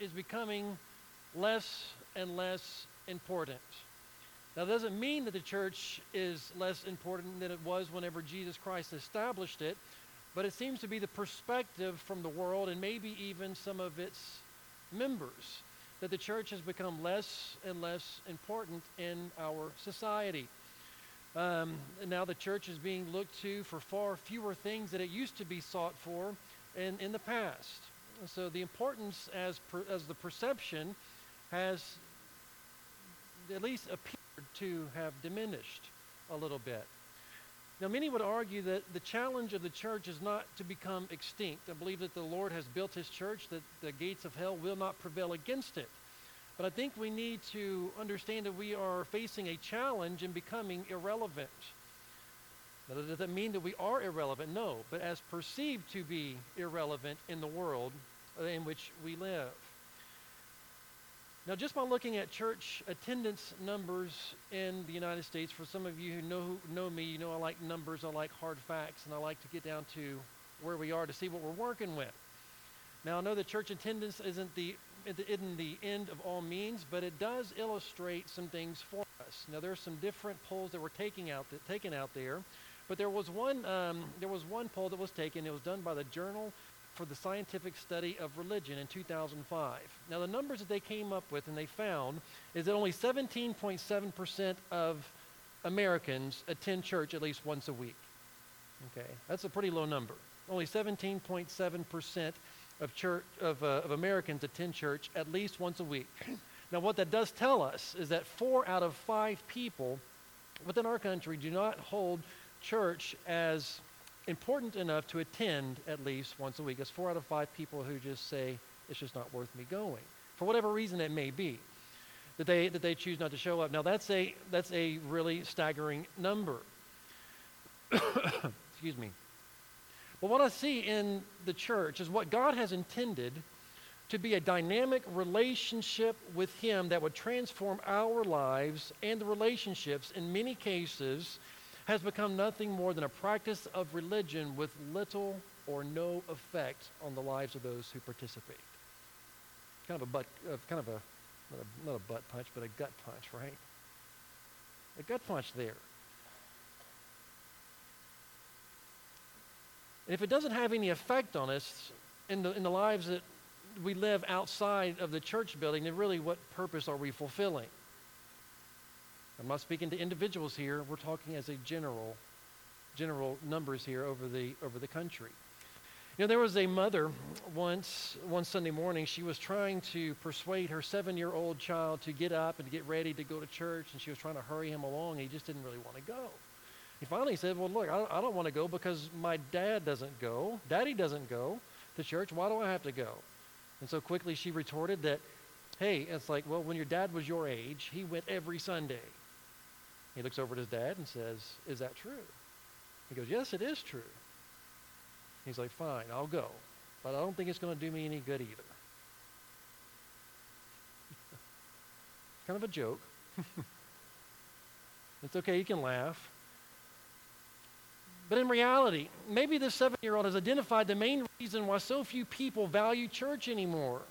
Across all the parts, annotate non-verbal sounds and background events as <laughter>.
is becoming less and less important. Now, that doesn't mean that the church is less important than it was whenever Jesus Christ established it, but it seems to be the perspective from the world and maybe even some of its members that the church has become less and less important in our society. Um, now the church is being looked to for far fewer things that it used to be sought for in, in the past. So the importance as, per, as the perception has at least appeared to have diminished a little bit. Now, many would argue that the challenge of the church is not to become extinct. I believe that the Lord has built his church, that the gates of hell will not prevail against it. But I think we need to understand that we are facing a challenge in becoming irrelevant. Now, does that mean that we are irrelevant? No, but as perceived to be irrelevant in the world in which we live. Now, just by looking at church attendance numbers in the United States, for some of you who know, know me, you know I like numbers, I like hard facts, and I like to get down to where we are to see what we're working with. Now, I know that church attendance isn't the in the end of all means, but it does illustrate some things for us. Now, there are some different polls that were taken out, that, taken out there, but there was one um, there was one poll that was taken. It was done by the Journal for the Scientific Study of Religion in 2005. Now, the numbers that they came up with and they found is that only 17.7% of Americans attend church at least once a week. Okay, that's a pretty low number. Only 17.7% of, church, of, uh, of Americans attend church at least once a week. <clears throat> now, what that does tell us is that four out of five people within our country do not hold church as important enough to attend at least once a week. That's four out of five people who just say, it's just not worth me going, for whatever reason it may be, that they, that they choose not to show up. Now, that's a, that's a really staggering number. <coughs> Excuse me. But what I see in the church is what God has intended to be a dynamic relationship with Him that would transform our lives and the relationships, in many cases, has become nothing more than a practice of religion with little or no effect on the lives of those who participate. Kind of a butt, uh, kind of a not, a not a butt punch, but a gut punch, right? A gut punch there. And if it doesn't have any effect on us in the, in the lives that we live outside of the church building, then really what purpose are we fulfilling? I'm not speaking to individuals here. We're talking as a general, general numbers here over the, over the country. You know, there was a mother once, one Sunday morning, she was trying to persuade her seven year old child to get up and get ready to go to church, and she was trying to hurry him along, he just didn't really want to go. He finally said, Well, look, I don't, I don't want to go because my dad doesn't go. Daddy doesn't go to church. Why do I have to go? And so quickly she retorted that, Hey, it's like, well, when your dad was your age, he went every Sunday. He looks over at his dad and says, Is that true? He goes, Yes, it is true. He's like, Fine, I'll go. But I don't think it's going to do me any good either. <laughs> kind of a joke. <laughs> it's okay, you can laugh. But in reality, maybe this seven year old has identified the main reason why so few people value church anymore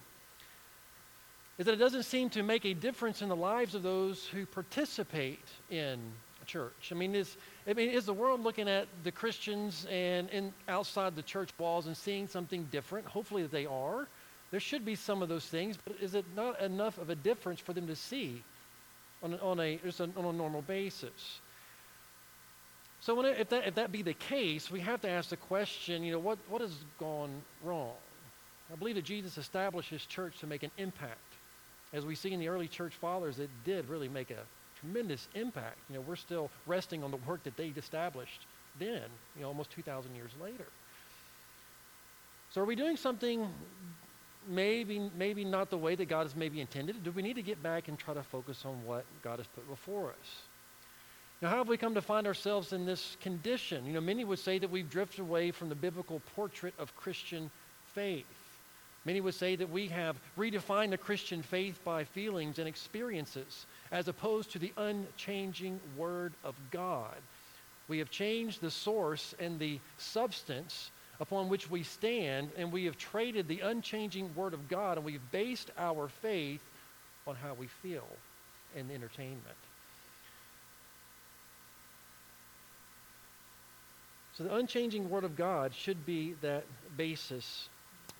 is that it doesn't seem to make a difference in the lives of those who participate in church. I mean, is, I mean, is the world looking at the Christians and outside the church walls and seeing something different? Hopefully they are. There should be some of those things, but is it not enough of a difference for them to see on, on, a, just on a normal basis? So it, if, that, if that be the case, we have to ask the question, you know, what, what has gone wrong? I believe that Jesus established his church to make an impact. As we see in the early church fathers, it did really make a tremendous impact. You know, we're still resting on the work that they established then, you know, almost 2,000 years later. So are we doing something maybe, maybe not the way that God has maybe intended? Do we need to get back and try to focus on what God has put before us? Now, how have we come to find ourselves in this condition? You know, many would say that we've drifted away from the biblical portrait of Christian faith. Many would say that we have redefined the Christian faith by feelings and experiences as opposed to the unchanging Word of God. We have changed the source and the substance upon which we stand, and we have traded the unchanging Word of God, and we've based our faith on how we feel and entertainment. So the unchanging Word of God should be that basis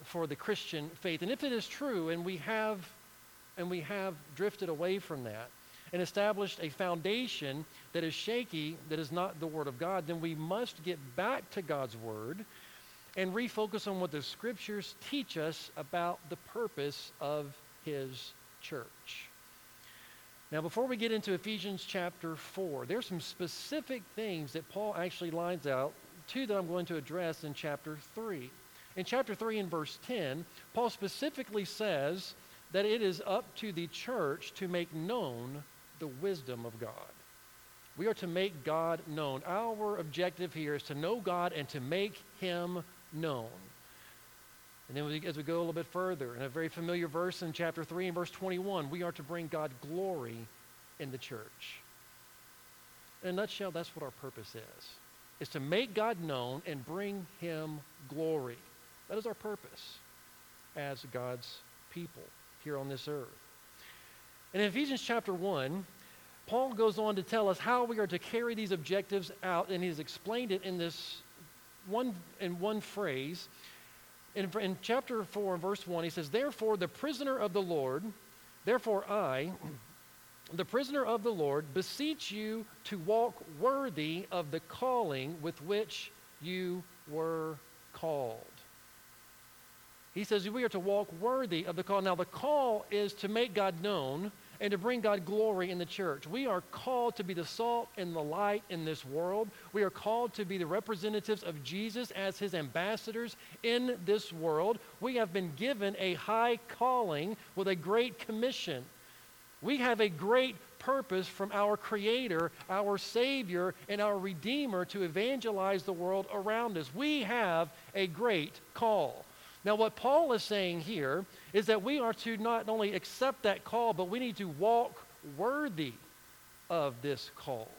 for the Christian faith. And if it is true, and we have and we have drifted away from that and established a foundation that is shaky, that is not the Word of God, then we must get back to God's Word and refocus on what the Scriptures teach us about the purpose of His church. Now, before we get into Ephesians chapter 4, there's some specific things that Paul actually lines out, two that I'm going to address in chapter 3. In chapter 3 and verse 10, Paul specifically says that it is up to the church to make known the wisdom of God. We are to make God known. Our objective here is to know God and to make him known. And then we, as we go a little bit further, in a very familiar verse in chapter 3 and verse 21, we are to bring God glory in the church. In a nutshell, that's what our purpose is. Is to make God known and bring him glory. That is our purpose as God's people here on this earth. And in Ephesians chapter 1, Paul goes on to tell us how we are to carry these objectives out, and he's explained it in this one in one phrase. In, in chapter 4 verse 1, he says, Therefore, the prisoner of the Lord, therefore I, the prisoner of the Lord, beseech you to walk worthy of the calling with which you were called. He says we are to walk worthy of the call. Now, the call is to make God known and to bring God glory in the church. We are called to be the salt and the light in this world. We are called to be the representatives of Jesus as his ambassadors in this world. We have been given a high calling with a great commission. We have a great purpose from our Creator, our Savior, and our Redeemer to evangelize the world around us. We have a great call. Now, what Paul is saying here is that we are to not only accept that call, but we need to walk worthy of this call.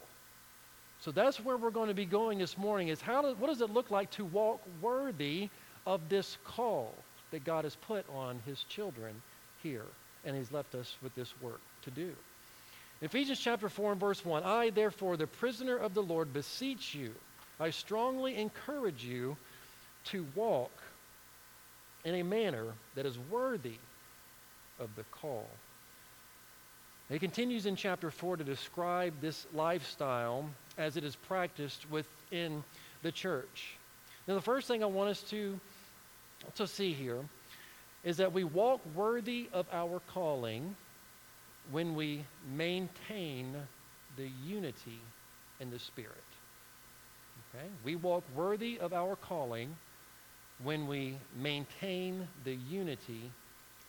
So that's where we're going to be going this morning is how what does it look like to walk worthy of this call that God has put on his children here and he's left us with this work to do. Ephesians chapter 4 and verse 1, I therefore the prisoner of the Lord beseech you, I strongly encourage you to walk in a manner that is worthy of the call. He continues in chapter 4 to describe this lifestyle as it is practiced within the church. Now, the first thing I want us to, to see here is that we walk worthy of our calling when we maintain the unity in the Spirit. Okay? We walk worthy of our calling when we maintain the unity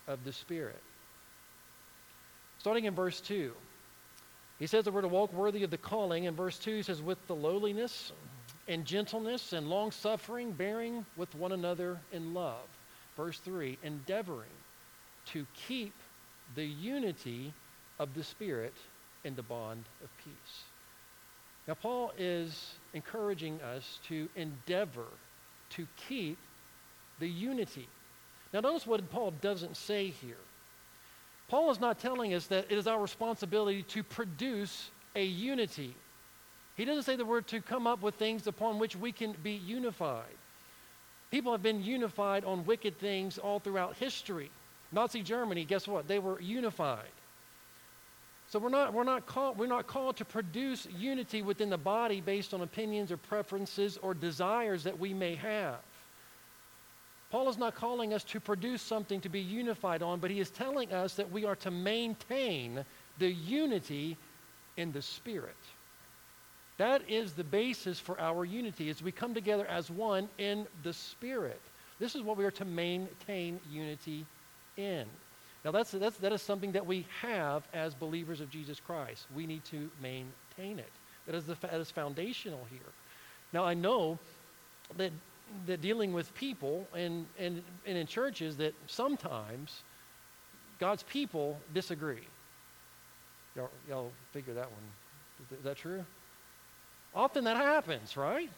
of the Spirit. Starting in verse 2, he says that we're to walk worthy of the calling. In verse 2, he says, with the lowliness and gentleness and long suffering, bearing with one another in love. Verse 3, endeavoring to keep the unity of the Spirit in the bond of peace. Now, Paul is encouraging us to endeavor to keep the unity. Now, notice what Paul doesn't say here. Paul is not telling us that it is our responsibility to produce a unity. He doesn't say that we're to come up with things upon which we can be unified. People have been unified on wicked things all throughout history. Nazi Germany, guess what? They were unified. So we're not, we're, not called, we're not called to produce unity within the body based on opinions or preferences or desires that we may have. Paul is not calling us to produce something to be unified on, but he is telling us that we are to maintain the unity in the Spirit. That is the basis for our unity, as we come together as one in the Spirit. This is what we are to maintain unity in. Now, that's, that's, that is something that we have as believers of Jesus Christ. We need to maintain it. That is, the, that is foundational here. Now, I know that that dealing with people and, and, and in churches that sometimes God's people disagree. Y'all, y'all figure that one. Is that true? Often that happens, right?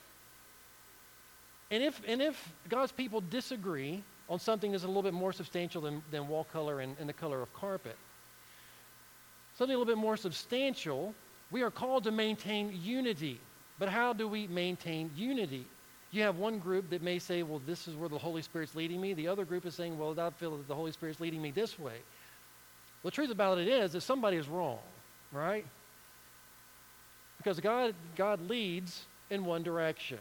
And if, and if God's people disagree on something that's a little bit more substantial than, than wall color and, and the color of carpet, something a little bit more substantial, we are called to maintain unity. But how do we maintain unity? You have one group that may say, well, this is where the Holy Spirit's leading me. The other group is saying, well, I feel that the Holy Spirit's leading me this way. Well, the truth about it is that somebody is wrong, right? Because God, God leads in one direction,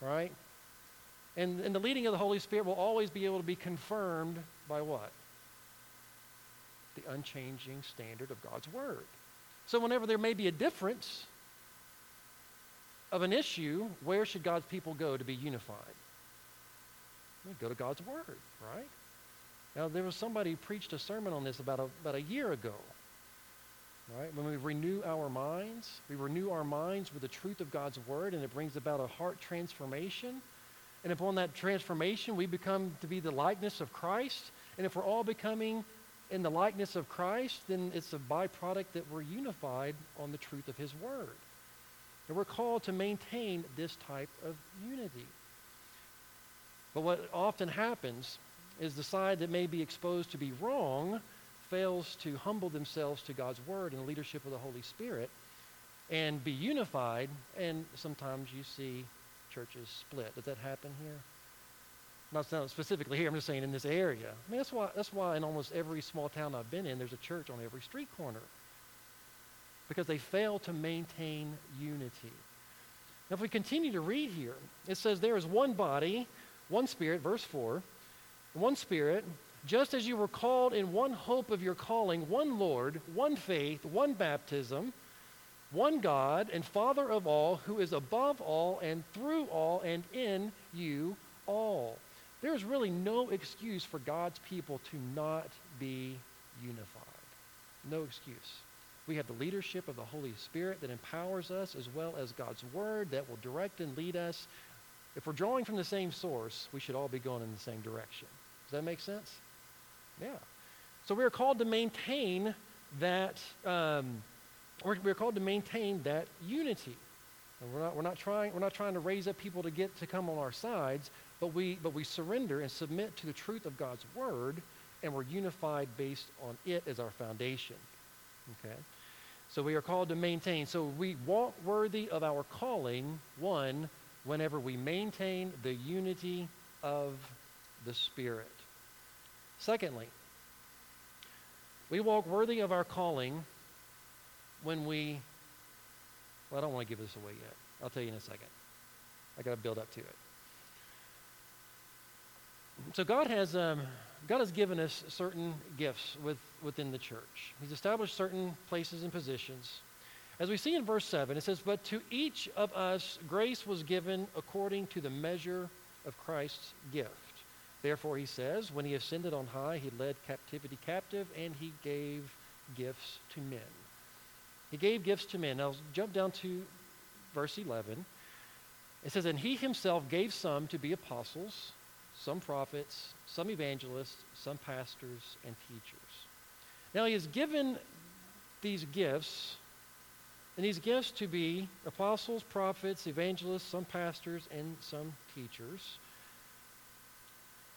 right? And, and the leading of the Holy Spirit will always be able to be confirmed by what? The unchanging standard of God's Word. So whenever there may be a difference of an issue, where should God's people go to be unified? Well, go to God's Word, right? Now, there was somebody who preached a sermon on this about a, about a year ago. Right? When we renew our minds, we renew our minds with the truth of God's Word, and it brings about a heart transformation. And upon that transformation, we become to be the likeness of Christ. And if we're all becoming in the likeness of Christ, then it's a byproduct that we're unified on the truth of His Word. And we're called to maintain this type of unity. But what often happens is the side that may be exposed to be wrong fails to humble themselves to God's Word and the leadership of the Holy Spirit and be unified, and sometimes you see churches split. Does that happen here? Not specifically here, I'm just saying in this area. I mean, that's why, that's why in almost every small town I've been in, there's a church on every street corner. Because they fail to maintain unity. Now, if we continue to read here, it says, There is one body, one spirit, verse 4, one spirit, just as you were called in one hope of your calling, one Lord, one faith, one baptism one God and Father of all, who is above all and through all and in you all. There's really no excuse for God's people to not be unified. No excuse. We have the leadership of the Holy Spirit that empowers us, as well as God's Word that will direct and lead us. If we're drawing from the same source, we should all be going in the same direction. Does that make sense? Yeah. So we are called to maintain that. Um, we're, we're called to maintain that unity. And we're not, we're, not trying, we're not trying to raise up people to get to come on our sides, but we, but we surrender and submit to the truth of God's word, and we're unified based on it as our foundation. Okay? So we are called to maintain. So we walk worthy of our calling, one, whenever we maintain the unity of the Spirit. Secondly, we walk worthy of our calling when we, well, I don't want to give this away yet. I'll tell you in a second. I got to build up to it. So God has, um, God has given us certain gifts with, within the church. He's established certain places and positions. As we see in verse 7, it says, But to each of us grace was given according to the measure of Christ's gift. Therefore, he says, When he ascended on high, he led captivity captive, and he gave gifts to men. He gave gifts to men. Now, jump down to verse 11. It says, And he himself gave some to be apostles, some prophets, some evangelists, some pastors, and teachers. Now, he has given these gifts, and these gifts to be apostles, prophets, evangelists, some pastors, and some teachers.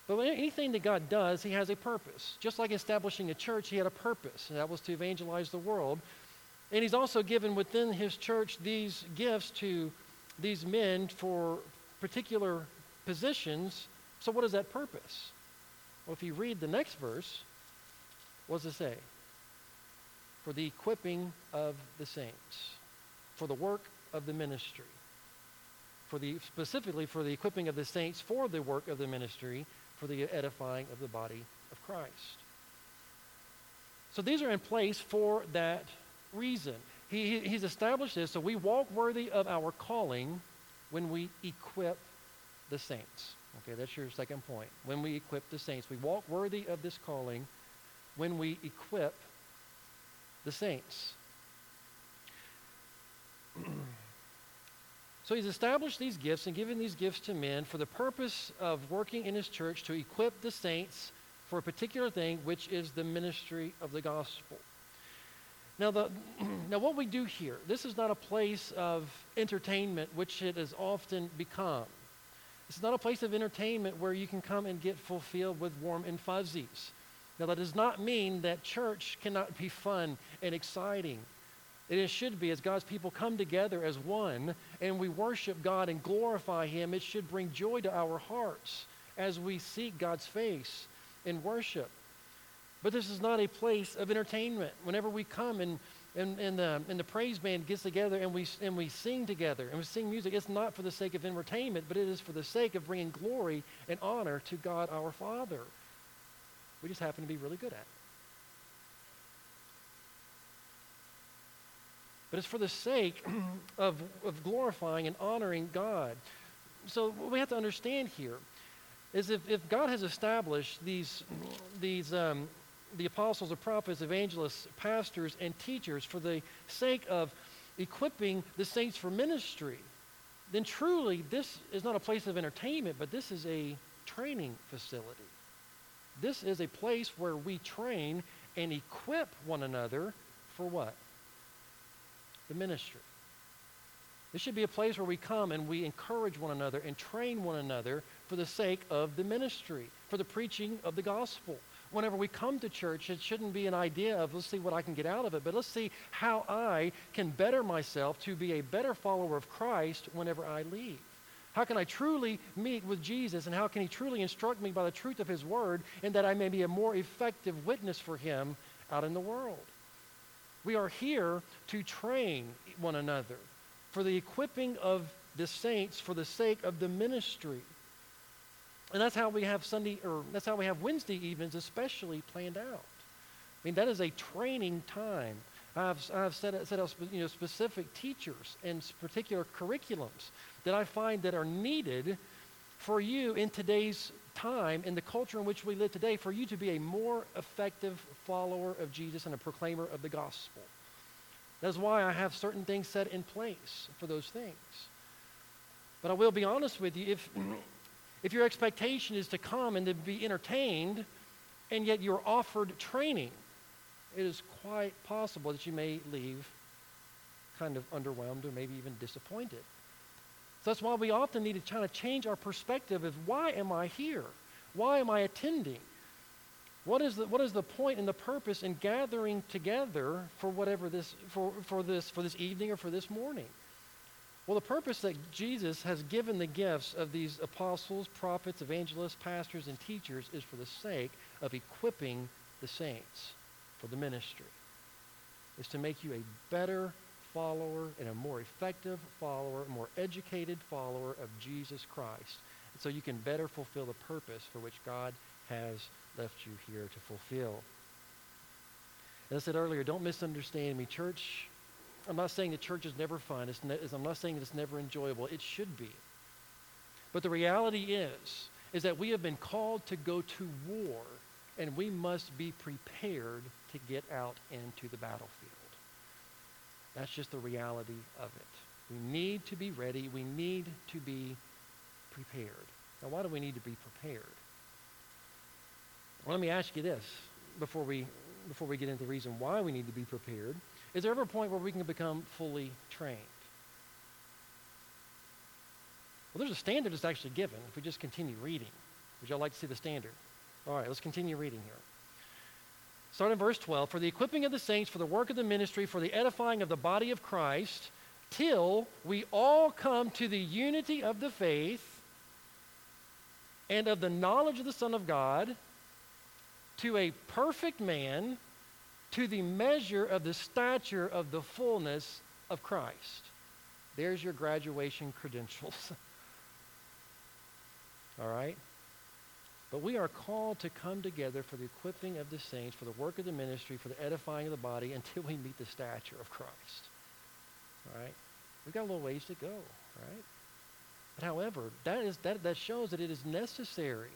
But anything that God does, he has a purpose. Just like establishing a church, he had a purpose, and that was to evangelize the world. And he's also given within his church these gifts to these men for particular positions. So, what is that purpose? Well, if you read the next verse, what does it say? For the equipping of the saints, for the work of the ministry, for the specifically for the equipping of the saints for the work of the ministry, for the edifying of the body of Christ. So these are in place for that reason. He, he's established this so we walk worthy of our calling when we equip the saints. Okay, that's your second point. When we equip the saints, we walk worthy of this calling when we equip the saints. <clears throat> so he's established these gifts and given these gifts to men for the purpose of working in his church to equip the saints for a particular thing, which is the ministry of the gospel. Now, the, <clears throat> now, what we do here, this is not a place of entertainment, which it has often become. It's not a place of entertainment where you can come and get fulfilled with warm and fuzzies. Now, that does not mean that church cannot be fun and exciting. It should be as God's people come together as one and we worship God and glorify Him. It should bring joy to our hearts as we seek God's face in worship. But this is not a place of entertainment. Whenever we come and, and, and, the, and the praise band gets together and we, and we sing together and we sing music, it's not for the sake of entertainment, but it is for the sake of bringing glory and honor to God our Father. We just happen to be really good at it. But it's for the sake <clears throat> of, of glorifying and honoring God. So what we have to understand here is if, if God has established these, these um, the apostles, the prophets, evangelists, pastors, and teachers for the sake of equipping the saints for ministry, then truly this is not a place of entertainment, but this is a training facility. This is a place where we train and equip one another for what? The ministry. This should be a place where we come and we encourage one another and train one another for the sake of the ministry, for the preaching of the gospel. Whenever we come to church, it shouldn't be an idea of let's see what I can get out of it, but let's see how I can better myself to be a better follower of Christ whenever I leave. How can I truly meet with Jesus and how can he truly instruct me by the truth of his word and that I may be a more effective witness for him out in the world? We are here to train one another for the equipping of the saints for the sake of the ministry. And that's how we have Sunday or that's how we have Wednesday evenings especially planned out. I mean that is a training time. I've, I've set, set out you know, specific teachers and particular curriculums that I find that are needed for you in today's time, in the culture in which we live today, for you to be a more effective follower of Jesus and a proclaimer of the gospel. That's why I have certain things set in place for those things. But I will be honest with you, if, if your expectation is to come and to be entertained, and yet you're offered training, it is quite possible that you may leave kind of underwhelmed or maybe even disappointed. So that's why we often need to kind of change our perspective of why am I here? Why am I attending? What is the, what is the point and the purpose in gathering together for whatever this for, for this for this evening or for this morning? Well, the purpose that Jesus has given the gifts of these apostles, prophets, evangelists, pastors, and teachers is for the sake of equipping the saints for the ministry. Is to make you a better follower and a more effective follower, a more educated follower of Jesus Christ. So you can better fulfill the purpose for which God has left you here to fulfill. As I said earlier, don't misunderstand me. Church, I'm not saying that church is never fun. Ne- I'm not saying that it's never enjoyable. It should be. But the reality is, is that we have been called to go to war, and we must be prepared to get out into the battlefield. That's just the reality of it. We need to be ready. We need to be prepared. Now, why do we need to be prepared? Well, let me ask you this before we, before we get into the reason why we need to be prepared. Is there ever a point where we can become fully trained? Well, there's a standard that's actually given if we just continue reading. Would y'all like to see the standard? All right, let's continue reading here. Start in verse 12. For the equipping of the saints, for the work of the ministry, for the edifying of the body of Christ, till we all come to the unity of the faith and of the knowledge of the Son of God, to a perfect man, to the measure of the stature of the fullness of Christ. There's your graduation credentials. <laughs> All right? But we are called to come together for the equipping of the saints, for the work of the ministry, for the edifying of the body <laughs> until we meet the stature of Christ. All right? We've got a little ways to go, right? But however, that, is, that, that shows that it is necessary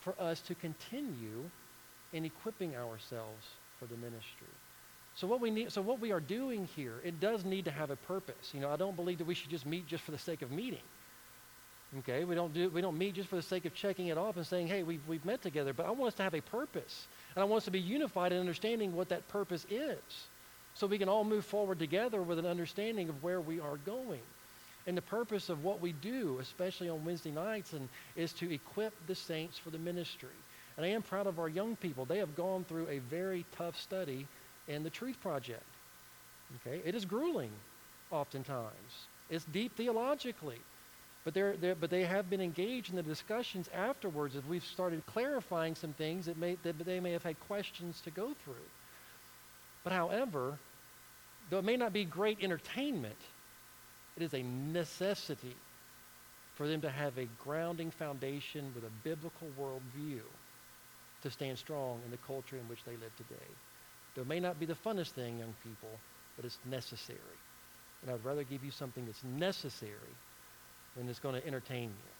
for us to continue in equipping ourselves for the ministry. So what we need, so what we are doing here, it does need to have a purpose. You know, I don't believe that we should just meet just for the sake of meeting. Okay, we don't do we don't meet just for the sake of checking it off and saying, hey, we've we've met together. But I want us to have a purpose, and I want us to be unified in understanding what that purpose is, so we can all move forward together with an understanding of where we are going. And the purpose of what we do, especially on Wednesday nights, and, is to equip the saints for the ministry. And I am proud of our young people. They have gone through a very tough study in the Truth Project. Okay? It is grueling, oftentimes. It's deep theologically. But, they're, they're, but they have been engaged in the discussions afterwards as we've started clarifying some things that, may, that they may have had questions to go through. But however, though it may not be great entertainment, it is a necessity for them to have a grounding foundation with a biblical worldview to stand strong in the culture in which they live today. It may not be the funnest thing, young people, but it's necessary. And I'd rather give you something that's necessary than it's going to entertain you.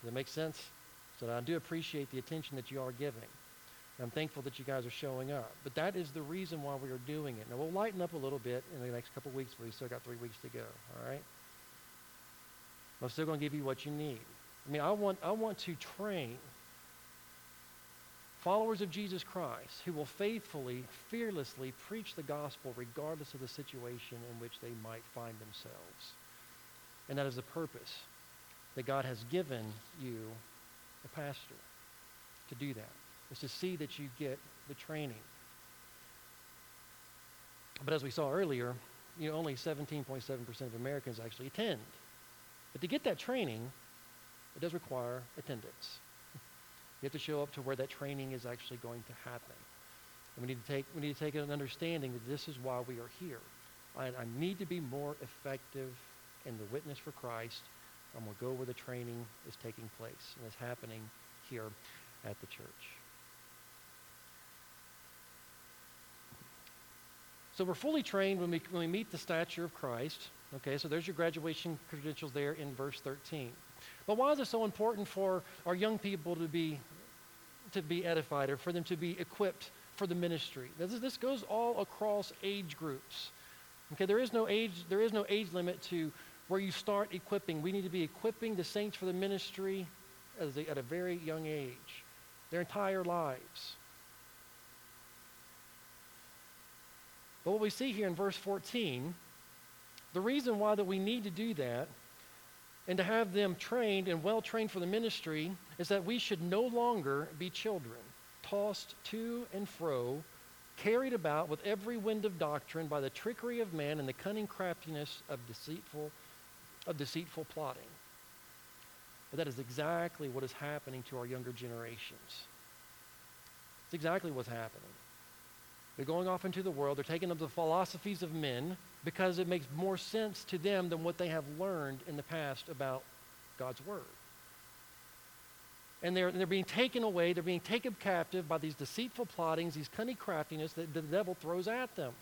Does that make sense? So I do appreciate the attention that you are giving. I'm thankful that you guys are showing up. But that is the reason why we are doing it. Now, we'll lighten up a little bit in the next couple weeks, but we've still got three weeks to go, all right? I'm still going to give you what you need. I mean, I want, I want to train followers of Jesus Christ who will faithfully, fearlessly preach the gospel regardless of the situation in which they might find themselves. And that is the purpose that God has given you, a pastor, to do that, is to see that you get the training. But as we saw earlier, you know, only 17.7% of Americans actually attend. But to get that training, it does require attendance. Have to show up to where that training is actually going to happen. And we need to take, we need to take an understanding that this is why we are here. I, I need to be more effective in the witness for Christ. I'm going to go where the training is taking place and it's happening here at the church. So we're fully trained when we, when we meet the stature of Christ. Okay, so there's your graduation credentials there in verse 13. But why is it so important for our young people to be, to be edified or for them to be equipped for the ministry? This, this goes all across age groups. Okay, there is no age, there is no age limit to where you start equipping. We need to be equipping the saints for the ministry at a very young age, their entire lives. But what we see here in verse 14, the reason why that we need to do that and to have them trained and well trained for the ministry is that we should no longer be children, tossed to and fro, carried about with every wind of doctrine by the trickery of man and the cunning craftiness of deceitful of deceitful plotting. But that is exactly what is happening to our younger generations. It's exactly what's happening. They're going off into the world. They're taking up the philosophies of men because it makes more sense to them than what they have learned in the past about God's Word. And they're, they're being taken away, they're being taken captive by these deceitful plottings, these cunning craftiness that the devil throws at them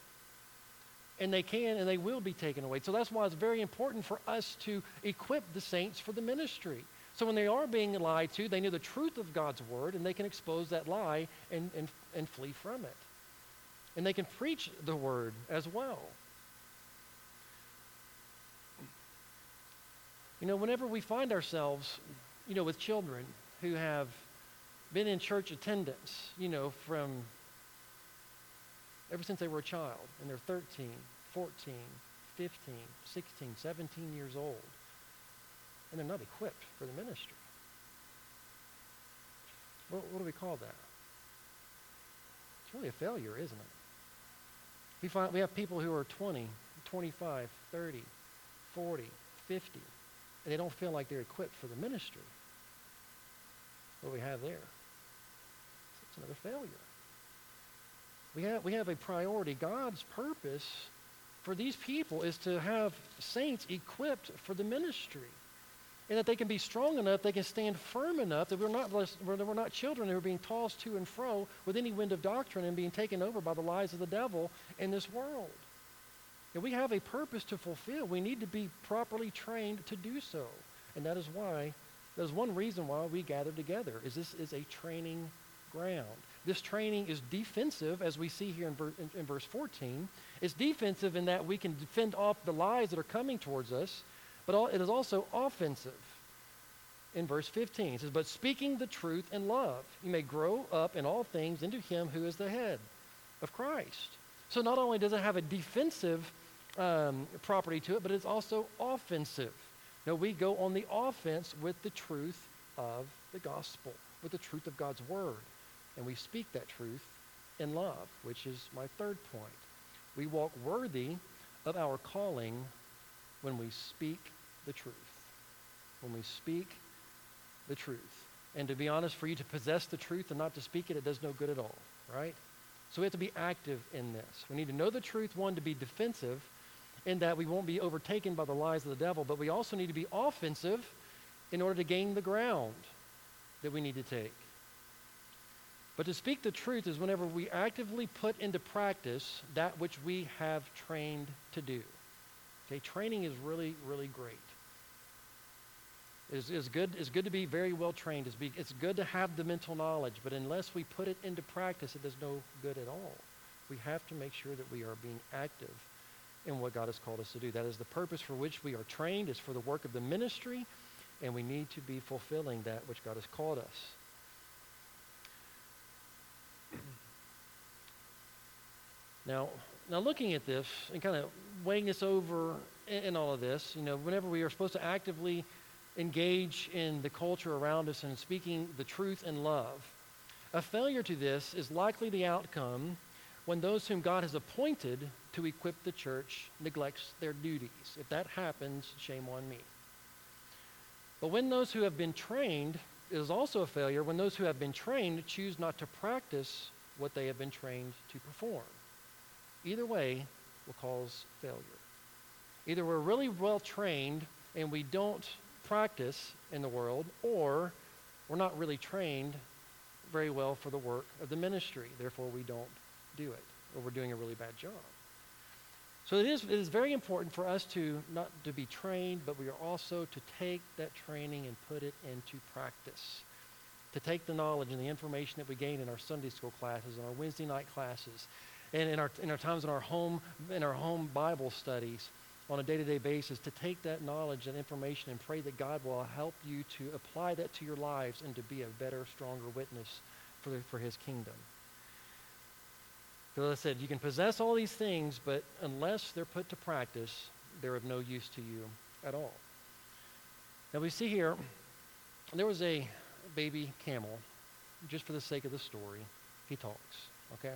and they can and they will be taken away. So that's why it's very important for us to equip the saints for the ministry. So when they are being lied to, they know the truth of God's word and they can expose that lie and, and, and flee from it. And they can preach the word as well. You know, whenever we find ourselves, you know, with children who have been in church attendance, you know, from ever since they were a child and they're 13, 14, 15, 16, 17 years old, and they're not equipped for the ministry. What, what do we call that? It's really a failure, isn't it? We, find, we have people who are 20, 25, 30, 40, 50, and they don't feel like they're equipped for the ministry. What we have there? It's another failure. We have, we have a priority. God's purpose for these people is to have saints equipped for the ministry. And that they can be strong enough, they can stand firm enough that we're not, we're not children who are being tossed to and fro with any wind of doctrine and being taken over by the lies of the devil in this world. And we have a purpose to fulfill. We need to be properly trained to do so. And that is why, that is one reason why we gather together, is this is a training ground. This training is defensive, as we see here in, ver- in, in verse 14. It's defensive in that we can defend off the lies that are coming towards us, but all, it is also offensive. In verse 15, it says, But speaking the truth in love, you may grow up in all things into him who is the head of Christ. So not only does it have a defensive um, property to it, but it's also offensive. No, we go on the offense with the truth of the gospel, with the truth of God's word. And we speak that truth in love, which is my third point. We walk worthy of our calling when we speak the truth. When we speak the truth. And to be honest, for you to possess the truth and not to speak it, it does no good at all, right? So we have to be active in this. We need to know the truth, one, to be defensive, in that we won't be overtaken by the lies of the devil, but we also need to be offensive in order to gain the ground that we need to take. But to speak the truth is whenever we actively put into practice that which we have trained to do. Okay, training is really, really great. It's, it's, good, it's good to be very well trained. It's, be, it's good to have the mental knowledge, but unless we put it into practice, it does no good at all. We have to make sure that we are being active in what God has called us to do. That is the purpose for which we are trained, is for the work of the ministry, and we need to be fulfilling that which God has called us. <clears throat> Now, now looking at this and kind of weighing this over in, all of this, you know, whenever we are supposed to actively engage in the culture around us and speaking the truth in love, a failure to this is likely the outcome when those whom God has appointed to equip the church neglects their duties. If that happens, shame on me. But when those who have been trained, it is also a failure when those who have been trained choose not to practice what they have been trained to perform. Either way will cause failure. Either we're really well trained and we don't practice in the world, or we're not really trained very well for the work of the ministry. Therefore, we don't do it, or we're doing a really bad job. So it is, it is very important for us to not to be trained, but we are also to take that training and put it into practice. To take the knowledge and the information that we gain in our Sunday school classes and our Wednesday night classes, and in our, in our times in our home in our home Bible studies on a day-to-day basis, to take that knowledge and information and pray that God will help you to apply that to your lives and to be a better, stronger witness for, the, for His kingdom. Because I said, you can possess all these things, but unless they're put to practice, they're of no use to you at all. Now we see here, there was a baby camel, just for the sake of the story. He talks, okay?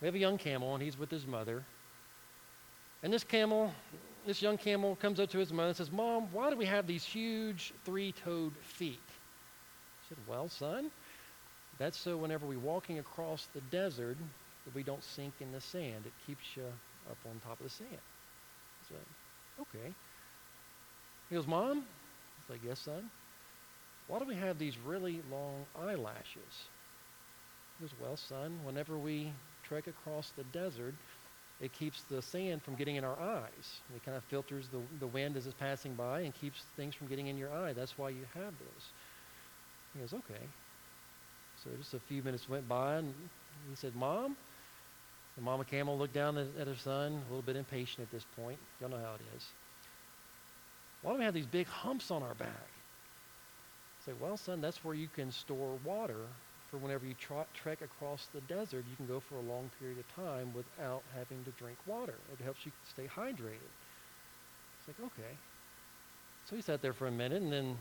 We have a young camel, and he's with his mother. And this camel, this young camel comes up to his mother and says, Mom, why do we have these huge three toed feet? She said, Well, son, that's so whenever we're walking across the desert, that we don't sink in the sand. It keeps you up on top of the sand. So, okay. He goes, Mom? I like, yes, son. Why do we have these really long eyelashes? He goes, well, son, whenever we trek across the desert, it keeps the sand from getting in our eyes. It kind of filters the, the wind as it's passing by and keeps things from getting in your eye. That's why you have those. He goes, okay. So just a few minutes went by, and he said, Mom? And Mama Camel looked down at, her son, a little bit impatient at this point. Y'all know how it is. Why do we have these big humps on our back? I say, well, son, that's where you can store water for whenever you trek across the desert. You can go for a long period of time without having to drink water. It helps you stay hydrated. It's like, okay. So he sat there for a minute, and then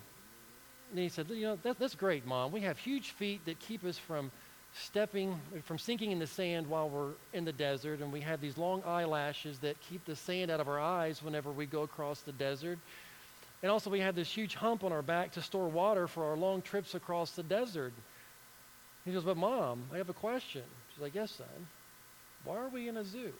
and he said, you know, that, that's great, Mom. We have huge feet that keep us from stepping, from sinking in the sand while we're in the desert, and we have these long eyelashes that keep the sand out of our eyes whenever we go across the desert. And also, we have this huge hump on our back to store water for our long trips across the desert. He goes, But, Mom, I have a question. She's like, Yes, son. Why are we in a zoo?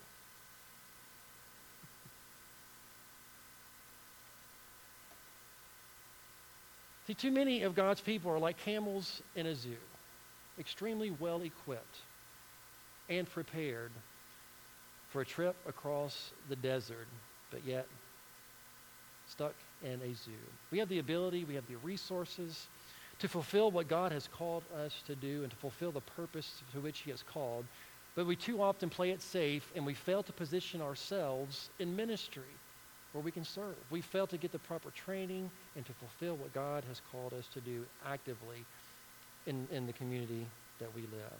See, too many of God's people are like camels in a zoo, extremely well equipped and prepared for a trip across the desert, but yet stuck in a zoo. We have the ability, we have the resources to fulfill what God has called us to do and to fulfill the purpose to which He has called, but we too often play it safe and we fail to position ourselves in ministry where we can serve. We fail to get the proper training and to fulfill what God has called us to do actively in, in the community that we live.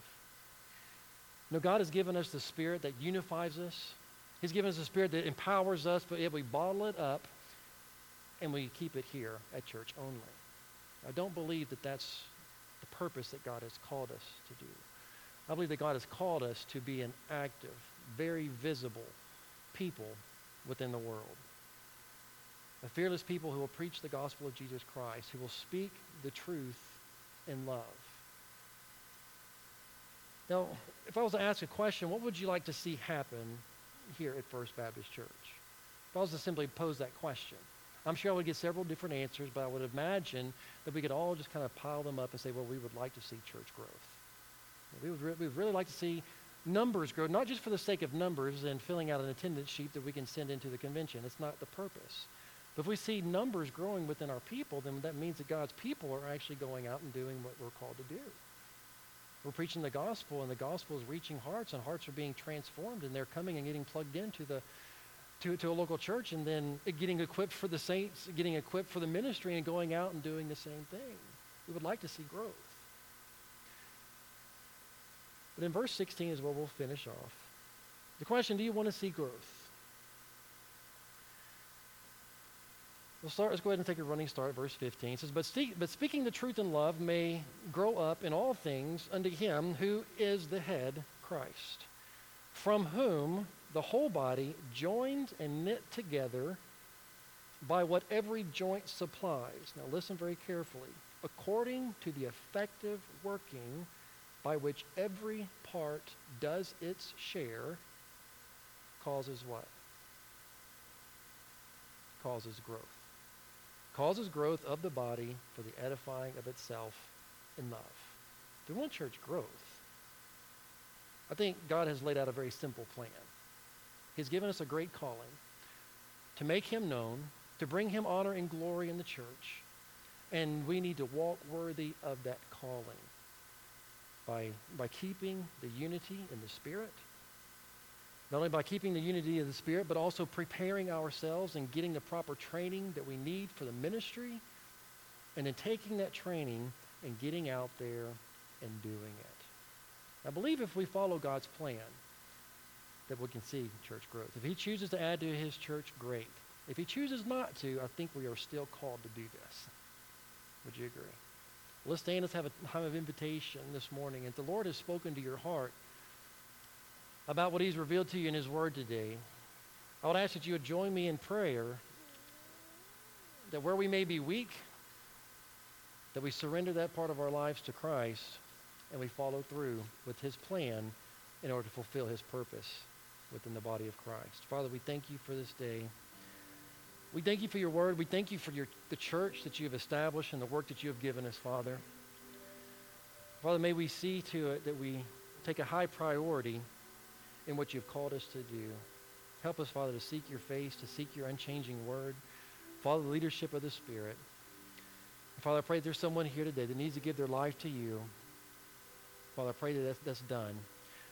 No, God has given us the Spirit that unifies us, He's given us a spirit that empowers us, but yet we bottle it up and we keep it here at church only. I don't believe that that's the purpose that God has called us to do. I believe that God has called us to be an active, very visible people within the world. A fearless people who will preach the gospel of Jesus Christ, who will speak the truth in love. Now, if I was to ask a question, what would you like to see happen here at First Baptist Church? If I was to simply pose that question, I'm sure I would get several different answers, but I would imagine that we could all just kind of pile them up and say, well, we would like to see church growth. We would, re- we would really like to see numbers grow, not just for the sake of numbers and filling out an attendance sheet that we can send into the convention. It's not the purpose. But if we see numbers growing within our people, then that means that God's people are actually going out and doing what we're called to do. We're preaching the gospel, and the gospel is reaching hearts, and hearts are being transformed, and they're coming and getting plugged into the to, to a local church, and then getting equipped for the saints, getting equipped for the ministry, and going out and doing the same thing. We would like to see growth. But in verse 16 is where we'll finish off. The question, do you want to see growth? We'll start, let's go ahead and take a running start, verse 15. It says, but, but speaking the truth in love may grow up in all things unto him who is the head, Christ, from whom the whole body, joined and knit together by what every joint supplies. Now listen very carefully. According to the effective working by which every part does its share, causes what? Causes growth causes growth of the body for the edifying of itself in love. We want church growth? I think God has laid out a very simple plan. He's given us a great calling to make him known, to bring him honor and glory in the church, and we need to walk worthy of that calling by, by keeping the unity in the Spirit, not only by keeping the unity of the Spirit, but also preparing ourselves and getting the proper training that we need for the ministry, and then taking that training and getting out there and doing it. I believe if we follow God's plan, that we can see church growth. If He chooses to add to His church, great. If He chooses not to, I think we are still called to do this. Would you agree? Let's stand. Let's have a time of invitation this morning. If the Lord has spoken to your heart, about what He's revealed to you in His Word today, I would ask that you would join me in prayer that where we may be weak, that we surrender that part of our lives to Christ and we follow through with His plan in order to fulfill His purpose within the body of Christ. Father, we thank you for this day. We thank you for your word. We thank you for your, the church that you have established and the work that you have given us, Father. Father, may we see to it that we take a high priority in what you've called us to do. Help us, Father, to seek your face, to seek your unchanging word, follow the leadership of the Spirit. Father, I pray there's someone here today that needs to give their life to you. Father, I pray that that's, that's done.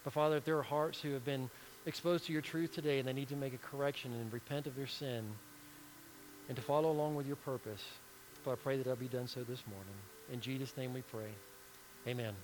But Father, if there are hearts who have been exposed to your truth today and they need to make a correction and repent of their sin and to follow along with your purpose, Father, I pray that that'll be done so this morning. In Jesus' name we pray. Amen.